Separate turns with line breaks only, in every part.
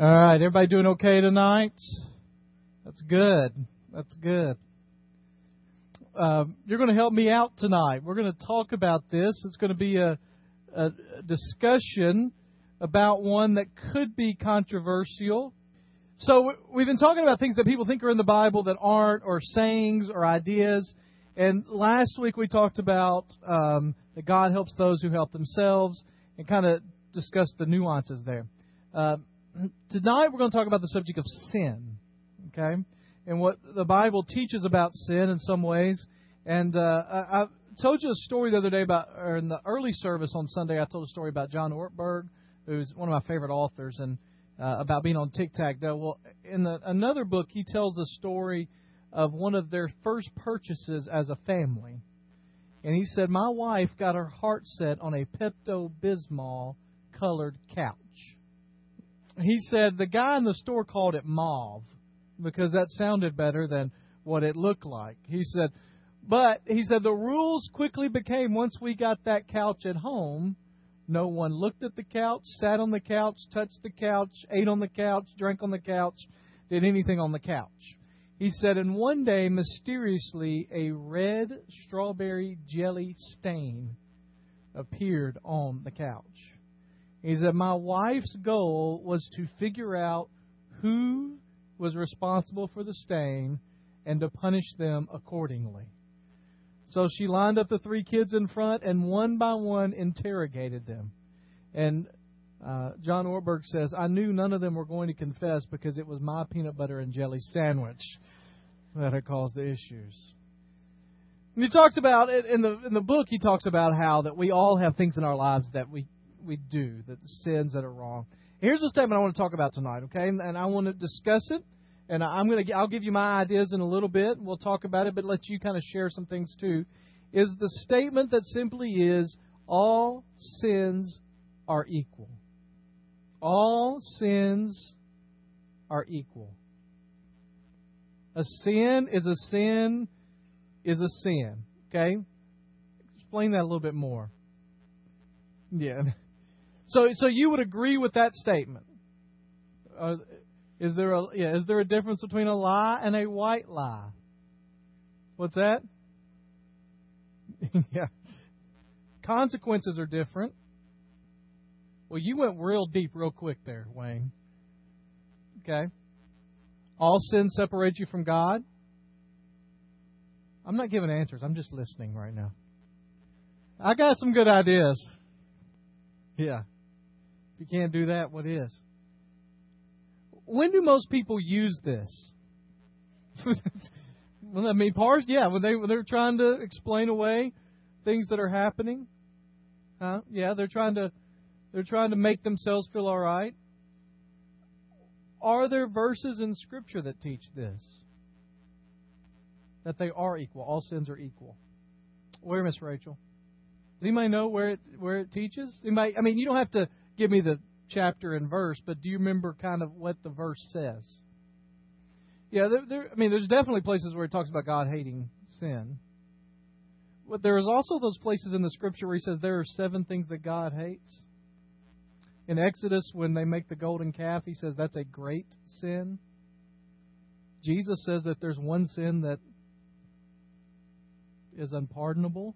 All right, everybody doing okay tonight? That's good. That's good. Uh, you're going to help me out tonight. We're going to talk about this. It's going to be a, a discussion about one that could be controversial. So we've been talking about things that people think are in the Bible that aren't, or sayings or ideas. And last week we talked about um, that God helps those who help themselves, and kind of discussed the nuances there. Uh, tonight we're going to talk about the subject of sin, okay, and what the Bible teaches about sin in some ways. And uh, I, I told you a story the other day about, or in the early service on Sunday, I told a story about John Ortberg, who's one of my favorite authors, and uh, about being on Tic Tac. Well, in the, another book, he tells a story of one of their first purchases as a family. And he said, My wife got her heart set on a Pepto Bismol colored couch he said the guy in the store called it mauve because that sounded better than what it looked like. He said, but he said the rules quickly became once we got that couch at home, no one looked at the couch, sat on the couch, touched the couch, ate on the couch, drank on the couch, did anything on the couch. He said, and one day, mysteriously, a red strawberry jelly stain appeared on the couch. He said, My wife's goal was to figure out who was responsible for the stain and to punish them accordingly. So she lined up the three kids in front and one by one interrogated them. And uh, John Ortberg says, I knew none of them were going to confess because it was my peanut butter and jelly sandwich that had caused the issues. And he talked about it in the in the book. He talks about how that we all have things in our lives that we we do, the sins that are wrong. Here's a statement I want to talk about tonight, okay? And, I want to discuss it. And I'm going to I'll give you my ideas in a little bit. We'll talk about it, but let you kind of share some things too. Is the statement that simply is all sins are equal. All sins are equal. A sin is a sin is a sin. Okay? Explain that a little bit more. Yeah. So, so you would agree with that statement? Uh, is there a yeah? Is there a difference between a lie and a white lie? What's that? yeah. Consequences are different. Well, you went real deep, real quick there, Wayne. Okay. All sin separates you from God. I'm not giving answers. I'm just listening right now. I got some good ideas. Yeah. If you can't do that, what is? When do most people use this? well, I mean, parts, yeah, when they when they're trying to explain away things that are happening, huh? Yeah, they're trying to they're trying to make themselves feel all right. Are there verses in Scripture that teach this? That they are equal. All sins are equal. Where, Miss Rachel? Does anybody know where it where it teaches? Anybody, I mean, you don't have to give me the chapter and verse, but do you remember kind of what the verse says? Yeah, there, there, I mean, there's definitely places where it talks about God hating sin. But there is also those places in the scripture where he says there are seven things that God hates. In Exodus, when they make the golden calf, he says that's a great sin. Jesus says that there's one sin that is unpardonable.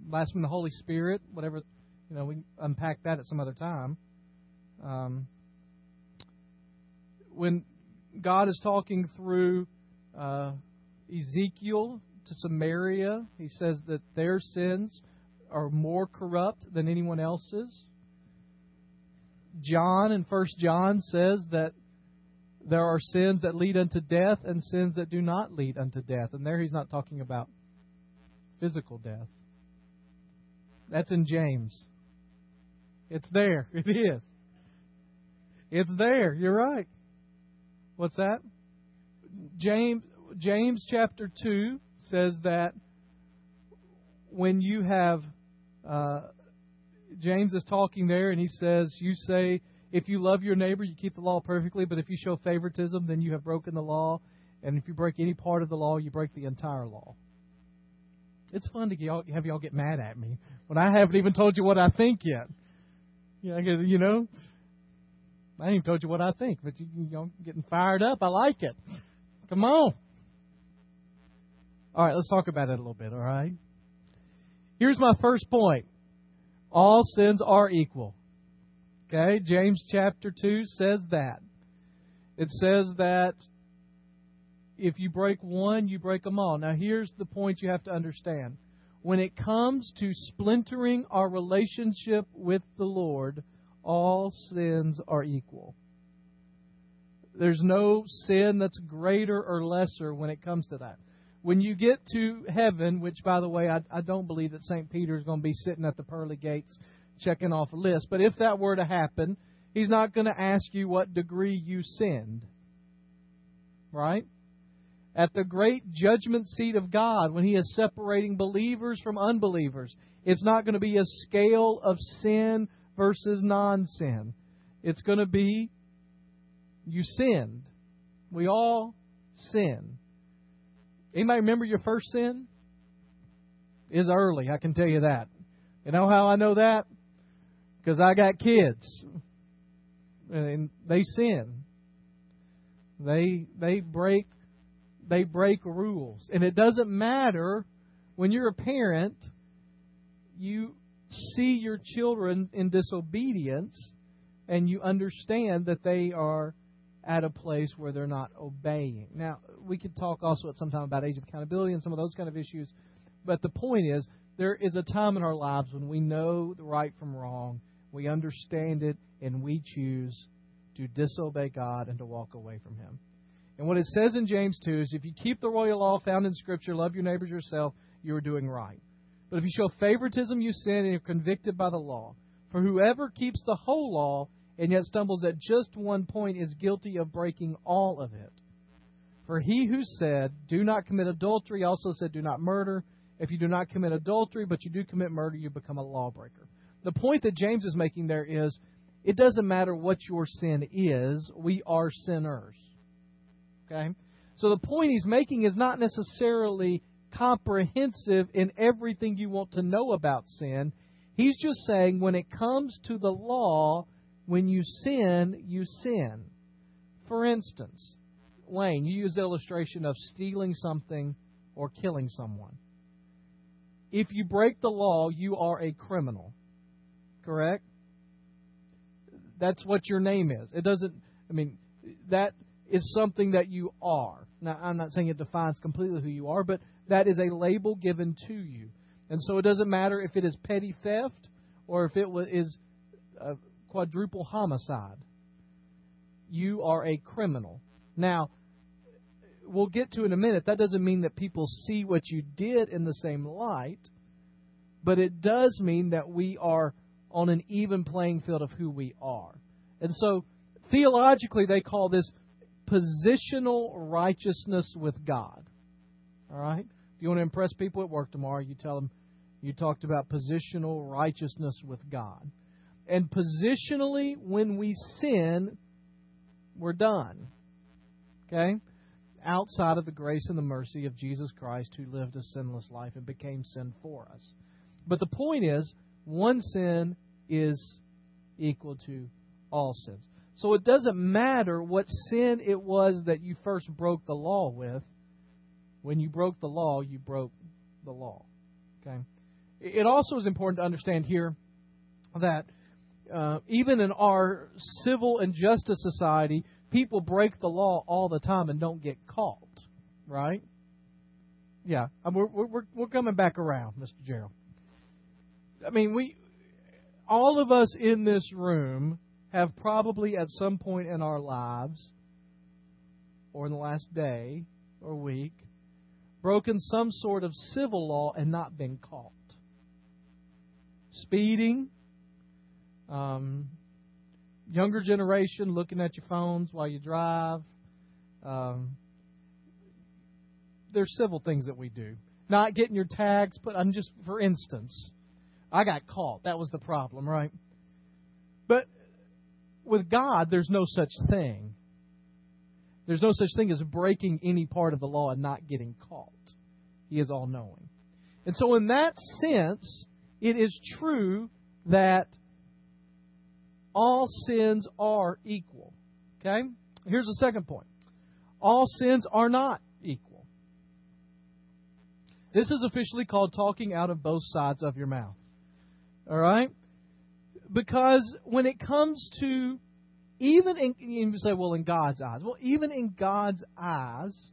Blasphemy the Holy Spirit, whatever you know, we unpack that at some other time. Um, when God is talking through uh, Ezekiel to Samaria, he says that their sins are more corrupt than anyone else's. John in First John says that there are sins that lead unto death and sins that do not lead unto death. And there he's not talking about physical death. That's in James. It's there. It is. It's there. You're right. What's that? James James chapter 2 says that when you have uh, James is talking there and he says you say if you love your neighbor you keep the law perfectly but if you show favoritism then you have broken the law and if you break any part of the law you break the entire law. It's fun to y'all, have y'all get mad at me when I haven't even told you what I think yet. Yeah, you know. I ain't told you what I think, but you, you know, getting fired up. I like it. Come on. All right, let's talk about it a little bit, all right? Here's my first point all sins are equal. Okay, James chapter 2 says that. It says that if you break one, you break them all. Now, here's the point you have to understand. When it comes to splintering our relationship with the Lord, all sins are equal. There's no sin that's greater or lesser when it comes to that. When you get to heaven, which, by the way, I, I don't believe that St. Peter is going to be sitting at the pearly gates checking off a list, but if that were to happen, he's not going to ask you what degree you sinned. Right? At the great judgment seat of God, when He is separating believers from unbelievers, it's not going to be a scale of sin versus non sin. It's going to be you sinned. We all sin. Anybody remember your first sin? Is early, I can tell you that. You know how I know that? Because I got kids. And they sin. They they break they break rules. And it doesn't matter when you're a parent, you see your children in disobedience and you understand that they are at a place where they're not obeying. Now, we could talk also at some time about age of accountability and some of those kind of issues, but the point is there is a time in our lives when we know the right from wrong, we understand it, and we choose to disobey God and to walk away from Him. And what it says in James 2 is if you keep the royal law found in Scripture, love your neighbors yourself, you are doing right. But if you show favoritism, you sin and you're convicted by the law. For whoever keeps the whole law and yet stumbles at just one point is guilty of breaking all of it. For he who said, Do not commit adultery, also said, Do not murder. If you do not commit adultery, but you do commit murder, you become a lawbreaker. The point that James is making there is it doesn't matter what your sin is, we are sinners. Okay? So the point he's making is not necessarily comprehensive in everything you want to know about sin. He's just saying when it comes to the law, when you sin, you sin. For instance, Wayne, you use the illustration of stealing something or killing someone. If you break the law, you are a criminal. Correct? That's what your name is. It doesn't, I mean, that is something that you are. Now, I'm not saying it defines completely who you are, but that is a label given to you. And so it doesn't matter if it is petty theft or if it is quadruple homicide. You are a criminal. Now, we'll get to in a minute, that doesn't mean that people see what you did in the same light, but it does mean that we are on an even playing field of who we are. And so, theologically, they call this positional righteousness with God. All right? If you want to impress people at work tomorrow, you tell them you talked about positional righteousness with God. And positionally, when we sin, we're done. Okay? Outside of the grace and the mercy of Jesus Christ, who lived a sinless life and became sin for us. But the point is, one sin is equal to all sins. So it doesn't matter what sin it was that you first broke the law with. When you broke the law, you broke the law. Okay. It also is important to understand here that uh, even in our civil and justice society, people break the law all the time and don't get caught. Right? Yeah, we're we're we're coming back around, Mr. Gerald. I mean, we all of us in this room have probably at some point in our lives, or in the last day or week, broken some sort of civil law and not been caught. Speeding, um, younger generation looking at your phones while you drive. Um, there's civil things that we do. Not getting your tags, but I'm just, for instance, I got caught. That was the problem, right? But with God, there's no such thing. There's no such thing as breaking any part of the law and not getting caught. He is all knowing. And so, in that sense, it is true that all sins are equal. Okay? Here's the second point all sins are not equal. This is officially called talking out of both sides of your mouth. All right? Because when it comes to even in you say, well, in God's eyes. Well, even in God's eyes,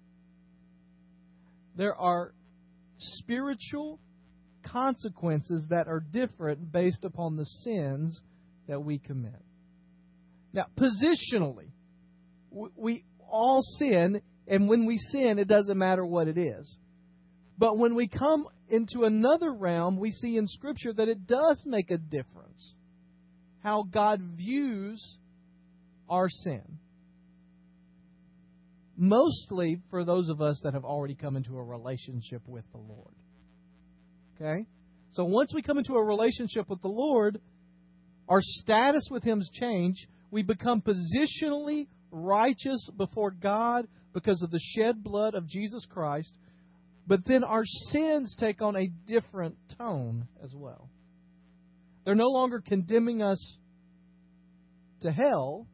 there are spiritual consequences that are different based upon the sins that we commit. Now, positionally, we all sin, and when we sin, it doesn't matter what it is. But when we come into another realm, we see in Scripture that it does make a difference how God views our sin. Mostly for those of us that have already come into a relationship with the Lord. Okay? So once we come into a relationship with the Lord, our status with Him Him's changed. We become positionally righteous before God because of the shed blood of Jesus Christ. But then our sins take on a different tone as well. They're no longer condemning us to hell,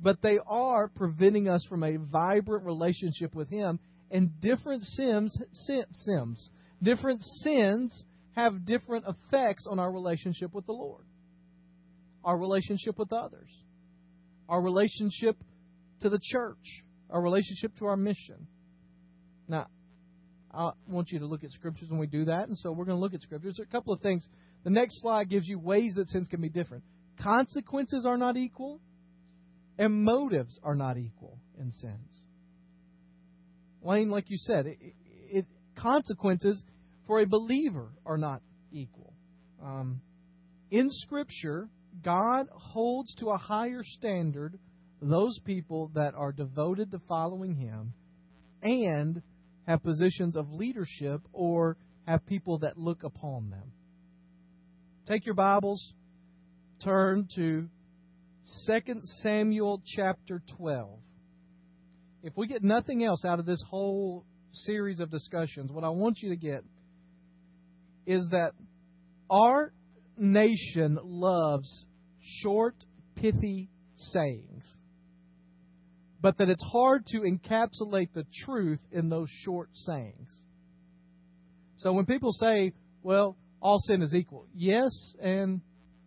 but they are preventing us from a vibrant relationship with Him. And different sins, sins, different sins have different effects on our relationship with the Lord, our relationship with others, our relationship to the church, our relationship to our mission. Now, I want you to look at scriptures when we do that, and so we're going to look at scriptures. There are a couple of things. The next slide gives you ways that sins can be different. Consequences are not equal, and motives are not equal in sins. Wayne, like you said, it, it, consequences for a believer are not equal. Um, in Scripture, God holds to a higher standard those people that are devoted to following Him and have positions of leadership or have people that look upon them. Take your Bibles, turn to 2 Samuel chapter 12. If we get nothing else out of this whole series of discussions, what I want you to get is that our nation loves short, pithy sayings, but that it's hard to encapsulate the truth in those short sayings. So when people say, well, all sin is equal, yes and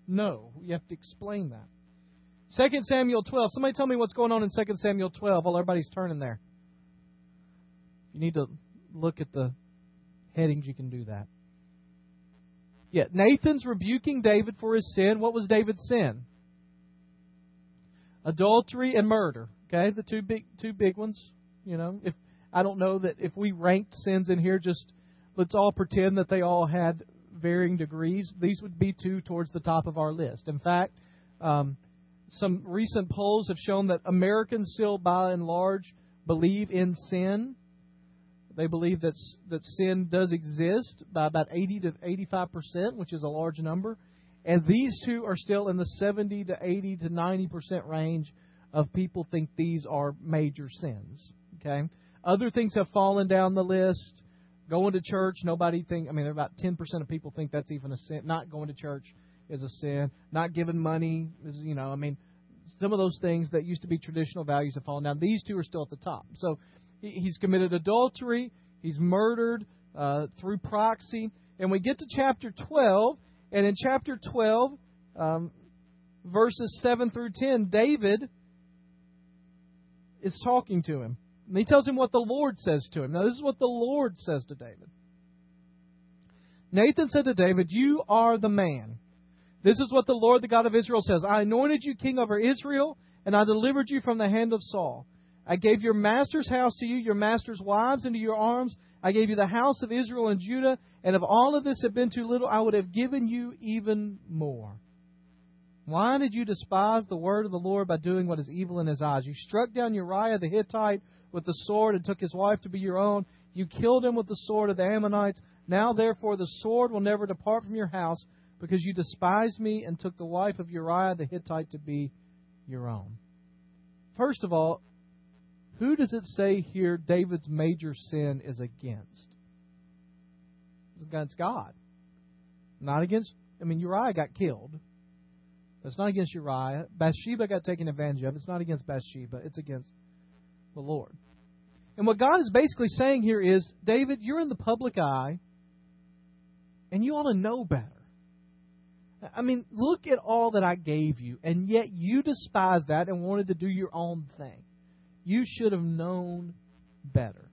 no, you have to explain that. 2 Samuel 12. Somebody tell me what's going on in 2 Samuel 12 while everybody's turning there. You need to look at the headings, you can do that. Yeah, Nathan's rebuking David for his sin. What was David's sin? Adultery and murder. Okay, the two big two big ones. You know, if I don't know that if we ranked sins in here, just let's all pretend that they all had varying degrees. These would be two towards the top of our list. In fact, um, some recent polls have shown that Americans still, by and large, believe in sin. They believe that that sin does exist by about 80 to 85 percent, which is a large number, and these two are still in the 70 to 80 to 90 percent range of people think these are major sins. Okay, other things have fallen down the list. Going to church, nobody think. I mean, about 10 percent of people think that's even a sin. Not going to church is a sin. Not giving money is, you know, I mean, some of those things that used to be traditional values have fallen down. These two are still at the top. So he's committed adultery, he's murdered uh, through proxy. And we get to chapter 12, and in chapter 12, um, verses 7 through 10, David is talking to him. And he tells him what the Lord says to him. Now, this is what the Lord says to David. Nathan said to David, You are the man. This is what the Lord, the God of Israel, says I anointed you king over Israel, and I delivered you from the hand of Saul. I gave your master's house to you, your master's wives into your arms. I gave you the house of Israel and Judah, and if all of this had been too little, I would have given you even more. Why did you despise the word of the Lord by doing what is evil in his eyes? You struck down Uriah the Hittite with the sword and took his wife to be your own. You killed him with the sword of the Ammonites. Now, therefore, the sword will never depart from your house because you despised me and took the wife of Uriah the Hittite to be your own. First of all, who does it say here David's major sin is against? It's against God. Not against, I mean, Uriah got killed. It's not against Uriah. Bathsheba got taken advantage of. It's not against Bathsheba. It's against the Lord. And what God is basically saying here is, David, you're in the public eye, and you ought to know better. I mean, look at all that I gave you, and yet you despised that and wanted to do your own thing. You should have known better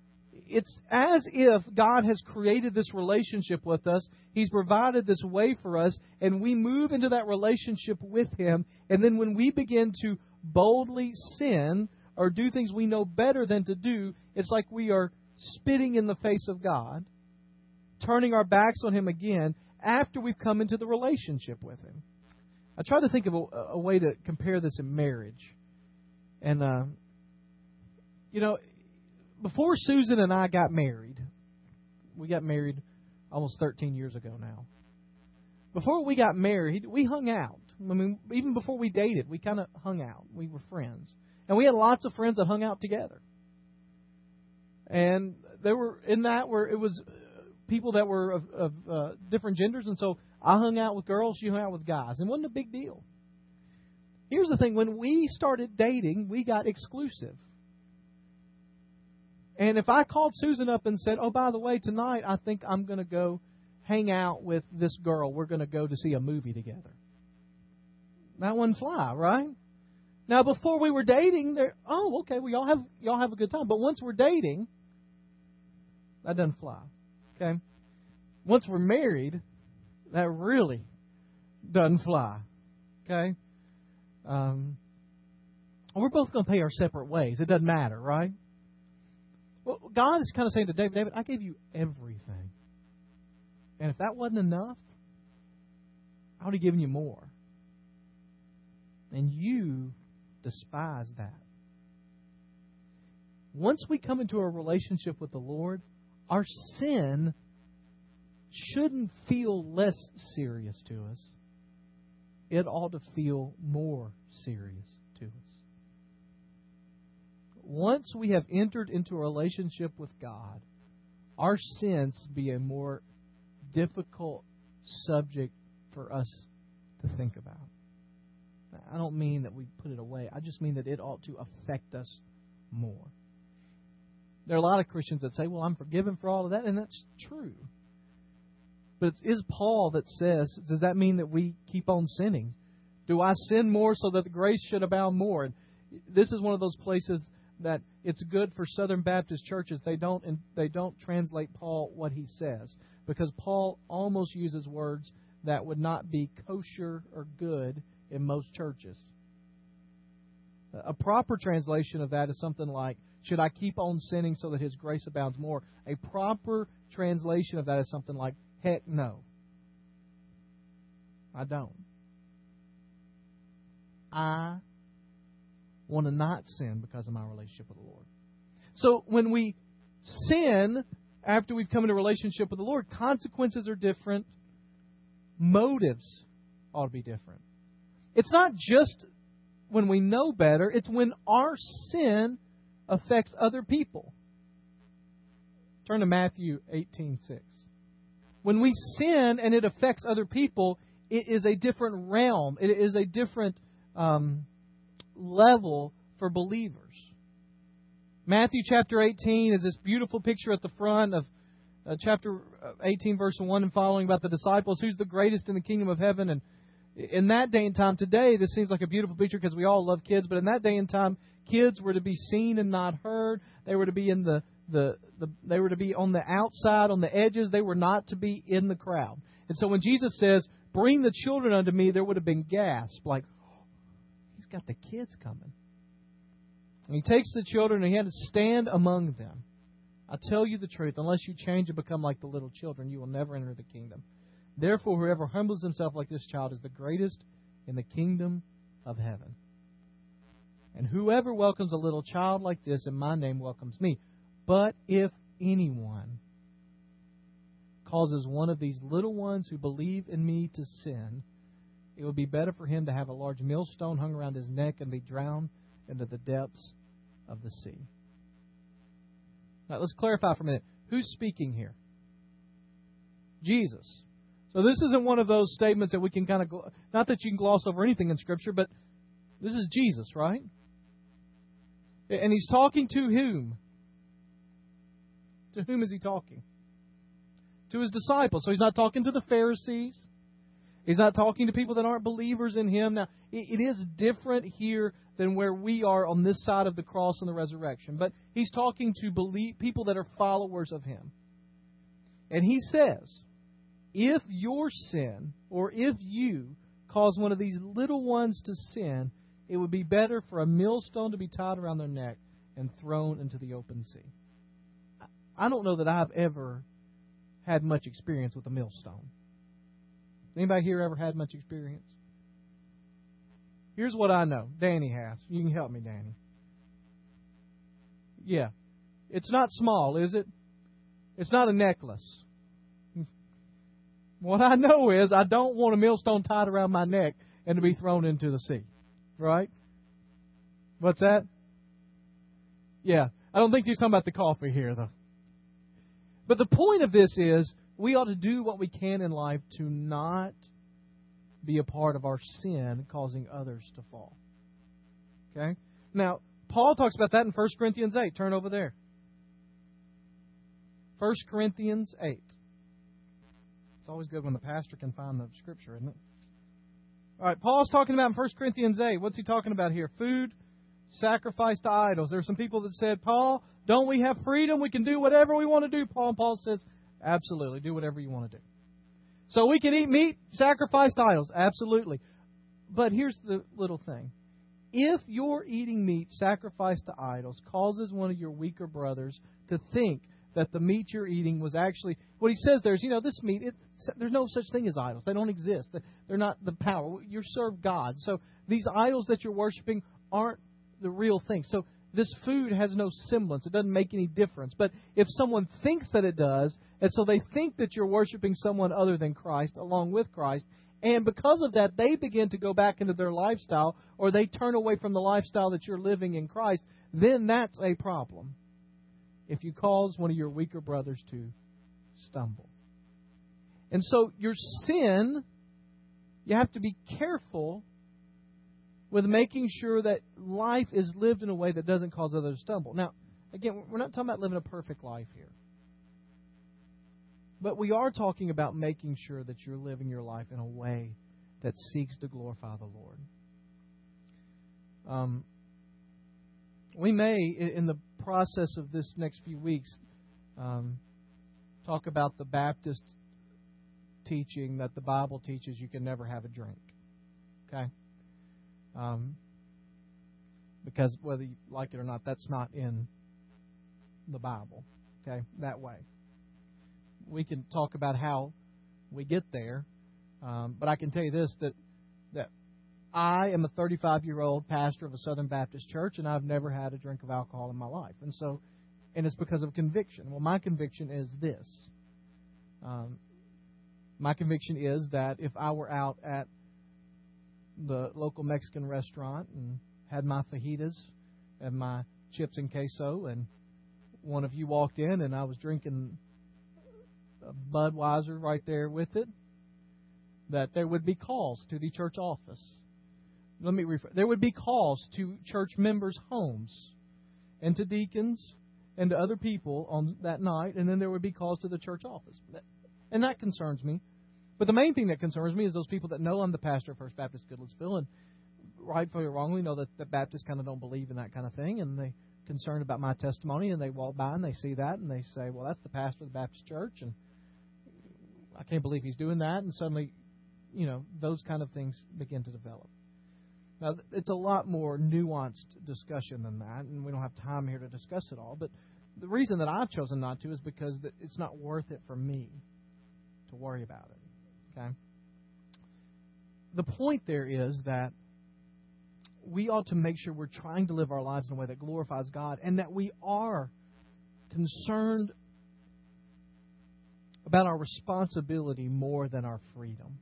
it's as if God has created this relationship with us. He's provided this way for us, and we move into that relationship with Him. And then when we begin to boldly sin or do things we know better than to do, it's like we are spitting in the face of God, turning our backs on Him again after we've come into the relationship with Him. I try to think of a, a way to compare this in marriage. And, uh, you know, before Susan and I got married, we got married almost 13 years ago now. Before we got married, we hung out. I mean, even before we dated, we kind of hung out. We were friends. And we had lots of friends that hung out together. And there were, in that, where it was people that were of, of uh, different genders. And so I hung out with girls, you hung out with guys. And it wasn't a big deal. Here's the thing when we started dating, we got exclusive. And if I called Susan up and said, "Oh, by the way, tonight I think I'm going to go hang out with this girl. We're going to go to see a movie together." That wouldn't fly, right? Now, before we were dating, there. Oh, okay, we all have y'all have a good time. But once we're dating, that doesn't fly. Okay. Once we're married, that really doesn't fly. Okay. Um, we're both going to pay our separate ways. It doesn't matter, right? Well, God is kind of saying to David, David, I gave you everything. And if that wasn't enough, I would have given you more. And you despise that. Once we come into a relationship with the Lord, our sin shouldn't feel less serious to us. It ought to feel more serious to us once we have entered into a relationship with God, our sins be a more difficult subject for us to think about. I don't mean that we put it away. I just mean that it ought to affect us more. There are a lot of Christians that say, well, I'm forgiven for all of that, and that's true. But it is Paul that says, does that mean that we keep on sinning? Do I sin more so that the grace should abound more? And this is one of those places that it's good for Southern Baptist churches. They don't they don't translate Paul what he says because Paul almost uses words that would not be kosher or good in most churches. A proper translation of that is something like, Should I keep on sinning so that His grace abounds more? A proper translation of that is something like, Heck no. I don't. I want to not sin because of my relationship with the Lord. So when we sin after we've come into relationship with the Lord, consequences are different, motives ought to be different. It's not just when we know better, it's when our sin affects other people. Turn to Matthew 18:6. When we sin and it affects other people, it is a different realm. It is a different um, level for believers. Matthew chapter 18 is this beautiful picture at the front of uh, chapter 18, verse 1 and following about the disciples. Who's the greatest in the kingdom of heaven? And in that day and time, today, this seems like a beautiful picture because we all love kids, but in that day and time, kids were to be seen and not heard. They were to be in the, the, the they were to be on the outside, on the edges. They were not to be in the crowd. And so when Jesus says, Bring the children unto me, there would have been gasp, like, He's got the kids coming. And he takes the children and he had to stand among them. I tell you the truth, unless you change and become like the little children, you will never enter the kingdom. Therefore, whoever humbles himself like this child is the greatest in the kingdom of heaven. And whoever welcomes a little child like this in my name welcomes me. But if anyone causes one of these little ones who believe in me to sin, it would be better for him to have a large millstone hung around his neck and be drowned into the depths of the sea. Now, let's clarify for a minute. Who's speaking here? Jesus. So this isn't one of those statements that we can kind of, not that you can gloss over anything in Scripture, but this is Jesus, right? And he's talking to whom? To whom is he talking? To his disciples. So he's not talking to the Pharisees. He's not talking to people that aren't believers in him. Now, it is different here than where we are on this side of the cross and the resurrection. But he's talking to believe, people that are followers of him. And he says, if your sin, or if you cause one of these little ones to sin, it would be better for a millstone to be tied around their neck and thrown into the open sea. I don't know that I've ever had much experience with a millstone. Anybody here ever had much experience? Here's what I know. Danny has. You can help me, Danny. Yeah. It's not small, is it? It's not a necklace. What I know is I don't want a millstone tied around my neck and to be thrown into the sea. Right? What's that? Yeah. I don't think he's talking about the coffee here, though. But the point of this is we ought to do what we can in life to not be a part of our sin causing others to fall. Okay? Now, Paul talks about that in 1 Corinthians 8. Turn over there. 1 Corinthians 8. It's always good when the pastor can find the scripture, isn't it? All right, Paul's talking about in 1 Corinthians 8. What's he talking about here? Food sacrificed to idols. There are some people that said, Paul, don't we have freedom? We can do whatever we want to do. Paul and Paul says, absolutely, do whatever you want to do. So we can eat meat sacrificed to idols, absolutely. But here's the little thing. If your eating meat sacrificed to idols causes one of your weaker brothers to think that the meat you're eating was actually what he says there is, you know, this meat, it, there's no such thing as idols. They don't exist. They're not the power. You serve God. So these idols that you're worshiping aren't the real thing. So this food has no semblance. It doesn't make any difference. But if someone thinks that it does, and so they think that you're worshiping someone other than Christ along with Christ, and because of that, they begin to go back into their lifestyle or they turn away from the lifestyle that you're living in Christ, then that's a problem. If you cause one of your weaker brothers to stumble. And so your sin, you have to be careful with making sure that life is lived in a way that doesn't cause others to stumble. Now, again, we're not talking about living a perfect life here. But we are talking about making sure that you're living your life in a way that seeks to glorify the Lord. Um, we may, in the process of this next few weeks, um, talk about the Baptist teaching that the Bible teaches you can never have a drink. Okay? Um, because whether you like it or not, that's not in the Bible. Okay, that way. We can talk about how we get there, um, but I can tell you this: that that I am a 35 year old pastor of a Southern Baptist church, and I've never had a drink of alcohol in my life, and so, and it's because of conviction. Well, my conviction is this. Um, my conviction is that if I were out at the local Mexican restaurant and had my fajitas and my chips and queso, and one of you walked in and I was drinking Budweiser right there with it, that there would be calls to the church office. Let me refer. There would be calls to church members' homes and to deacons and to other people on that night, and then there would be calls to the church office. And that concerns me but the main thing that concerns me is those people that know I'm the pastor of First Baptist Goodlettsville and rightfully or wrongly know that the Baptists kind of don't believe in that kind of thing and they concerned about my testimony and they walk by and they see that and they say, well, that's the pastor of the Baptist church and I can't believe he's doing that. And suddenly, you know, those kind of things begin to develop. Now, it's a lot more nuanced discussion than that, and we don't have time here to discuss it all. But the reason that I've chosen not to is because it's not worth it for me to worry about it. Okay? The point there is that we ought to make sure we're trying to live our lives in a way that glorifies God and that we are concerned about our responsibility more than our freedom.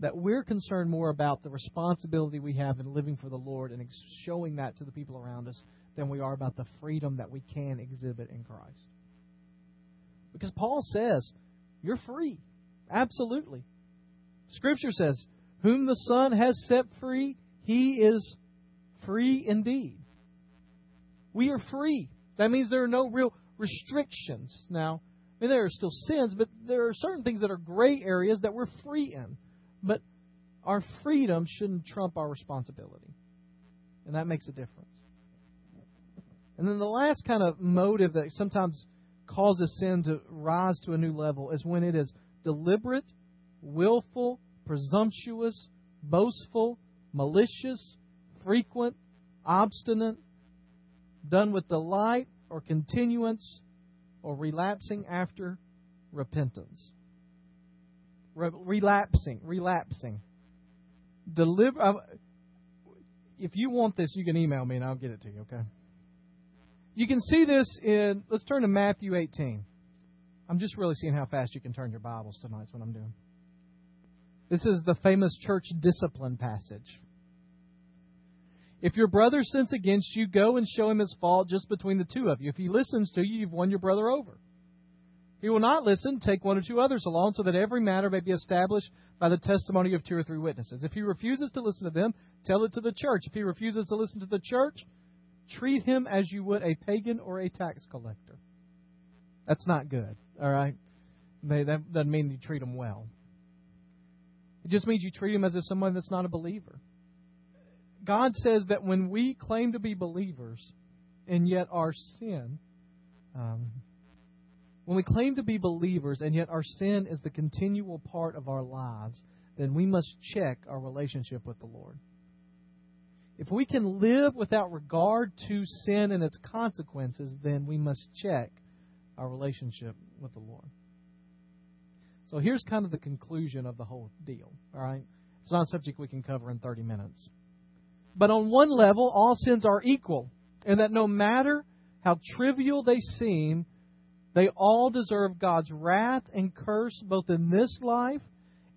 That we're concerned more about the responsibility we have in living for the Lord and showing that to the people around us than we are about the freedom that we can exhibit in Christ. Because Paul says, you're free. Absolutely. Scripture says, Whom the Son has set free, he is free indeed. We are free. That means there are no real restrictions. Now, I mean, there are still sins, but there are certain things that are gray areas that we're free in. But our freedom shouldn't trump our responsibility. And that makes a difference. And then the last kind of motive that sometimes causes sin to rise to a new level is when it is deliberate, willful, presumptuous, boastful, malicious, frequent, obstinate, done with delight or continuance or relapsing after repentance. Re- relapsing, relapsing. Deliver. Uh, if you want this, you can email me and I'll get it to you. Okay. You can see this in. Let's turn to Matthew 18. I'm just really seeing how fast you can turn your Bibles tonight. That's what I'm doing. This is the famous church discipline passage. If your brother sins against you, go and show him his fault just between the two of you. If he listens to you, you've won your brother over. He will not listen, take one or two others along, so that every matter may be established by the testimony of two or three witnesses. If he refuses to listen to them, tell it to the church. If he refuses to listen to the church, treat him as you would a pagan or a tax collector. That's not good, all right? That doesn't mean you treat him well. It just means you treat him as if someone that's not a believer. God says that when we claim to be believers and yet our sin, um, when we claim to be believers and yet our sin is the continual part of our lives, then we must check our relationship with the Lord. If we can live without regard to sin and its consequences, then we must check our relationship with the Lord. So here's kind of the conclusion of the whole deal, all right? It's not a subject we can cover in 30 minutes. But on one level, all sins are equal, and that no matter how trivial they seem, they all deserve God's wrath and curse both in this life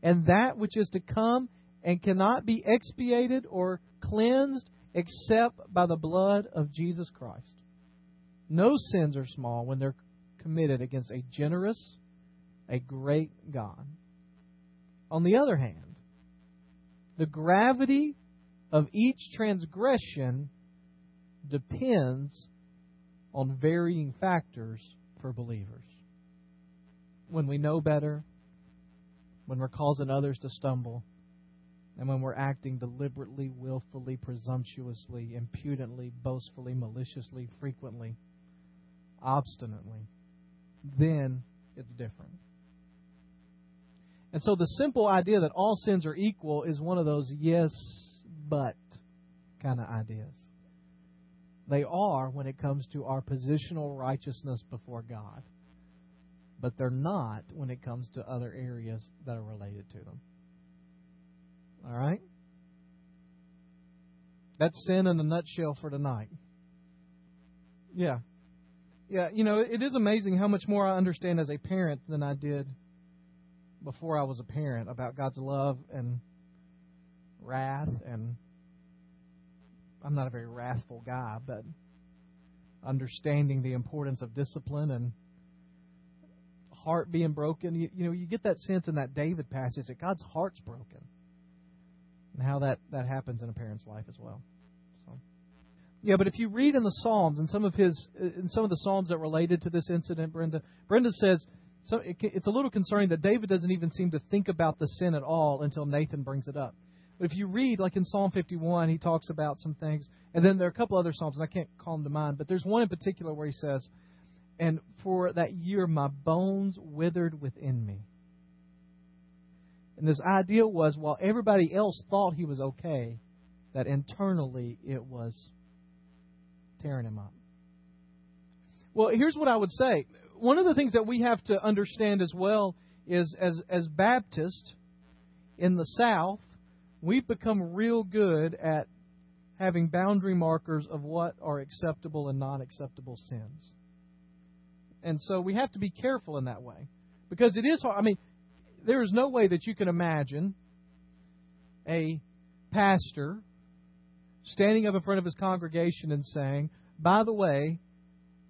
and that which is to come and cannot be expiated or cleansed except by the blood of Jesus Christ. No sins are small when they're committed against a generous, a great God. On the other hand, the gravity of each transgression depends on varying factors for believers. When we know better, when we're causing others to stumble, and when we're acting deliberately, willfully, presumptuously, impudently, boastfully, maliciously, frequently, obstinately, then it's different. And so the simple idea that all sins are equal is one of those yes, but kind of ideas. They are when it comes to our positional righteousness before God, but they're not when it comes to other areas that are related to them. All right? That's sin in a nutshell for tonight. Yeah. Yeah, you know, it is amazing how much more I understand as a parent than I did before I was a parent about God's love and wrath and I'm not a very wrathful guy, but understanding the importance of discipline and heart being broken. You, you know, you get that sense in that David passage that God's heart's broken, and how that that happens in a parent's life as well. So, yeah, but if you read in the Psalms and some of his uh, in some of the Psalms that related to this incident, Brenda Brenda says. So it, it's a little concerning that David doesn't even seem to think about the sin at all until Nathan brings it up. But if you read, like in Psalm 51, he talks about some things. And then there are a couple other Psalms, and I can't call them to mind, but there's one in particular where he says, And for that year my bones withered within me. And this idea was while everybody else thought he was okay, that internally it was tearing him up. Well, here's what I would say. One of the things that we have to understand as well is as as Baptists in the South, we've become real good at having boundary markers of what are acceptable and non acceptable sins. And so we have to be careful in that way. Because it is hard. I mean, there is no way that you can imagine a pastor standing up in front of his congregation and saying, By the way,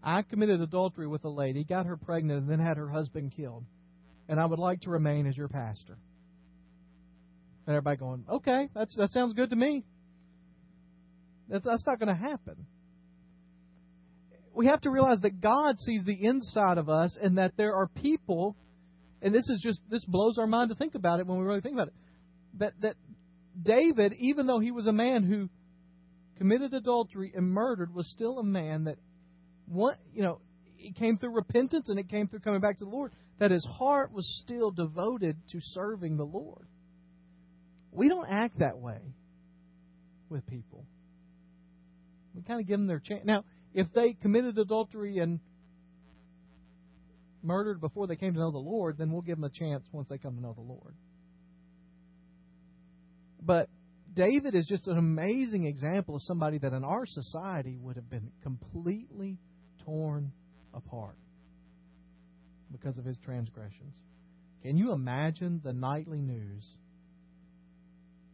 I committed adultery with a lady, got her pregnant, and then had her husband killed. and I would like to remain as your pastor. And everybody going, okay, that's, that sounds good to me. That's, that's not going to happen. We have to realize that God sees the inside of us and that there are people, and this is just, this blows our mind to think about it when we really think about it, that, that David, even though he was a man who committed adultery and murdered, was still a man that, one, you know, it came through repentance and it came through coming back to the Lord, that his heart was still devoted to serving the Lord. We don't act that way with people. We kind of give them their chance. Now, if they committed adultery and murdered before they came to know the Lord, then we'll give them a chance once they come to know the Lord. But David is just an amazing example of somebody that in our society would have been completely torn apart because of his transgressions. Can you imagine the nightly news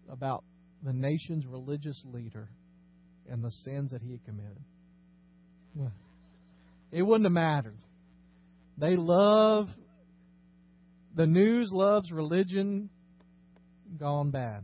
about the nation's religious leader and the sins that he had committed? It wouldn't have mattered. They love, the news loves religion gone bad.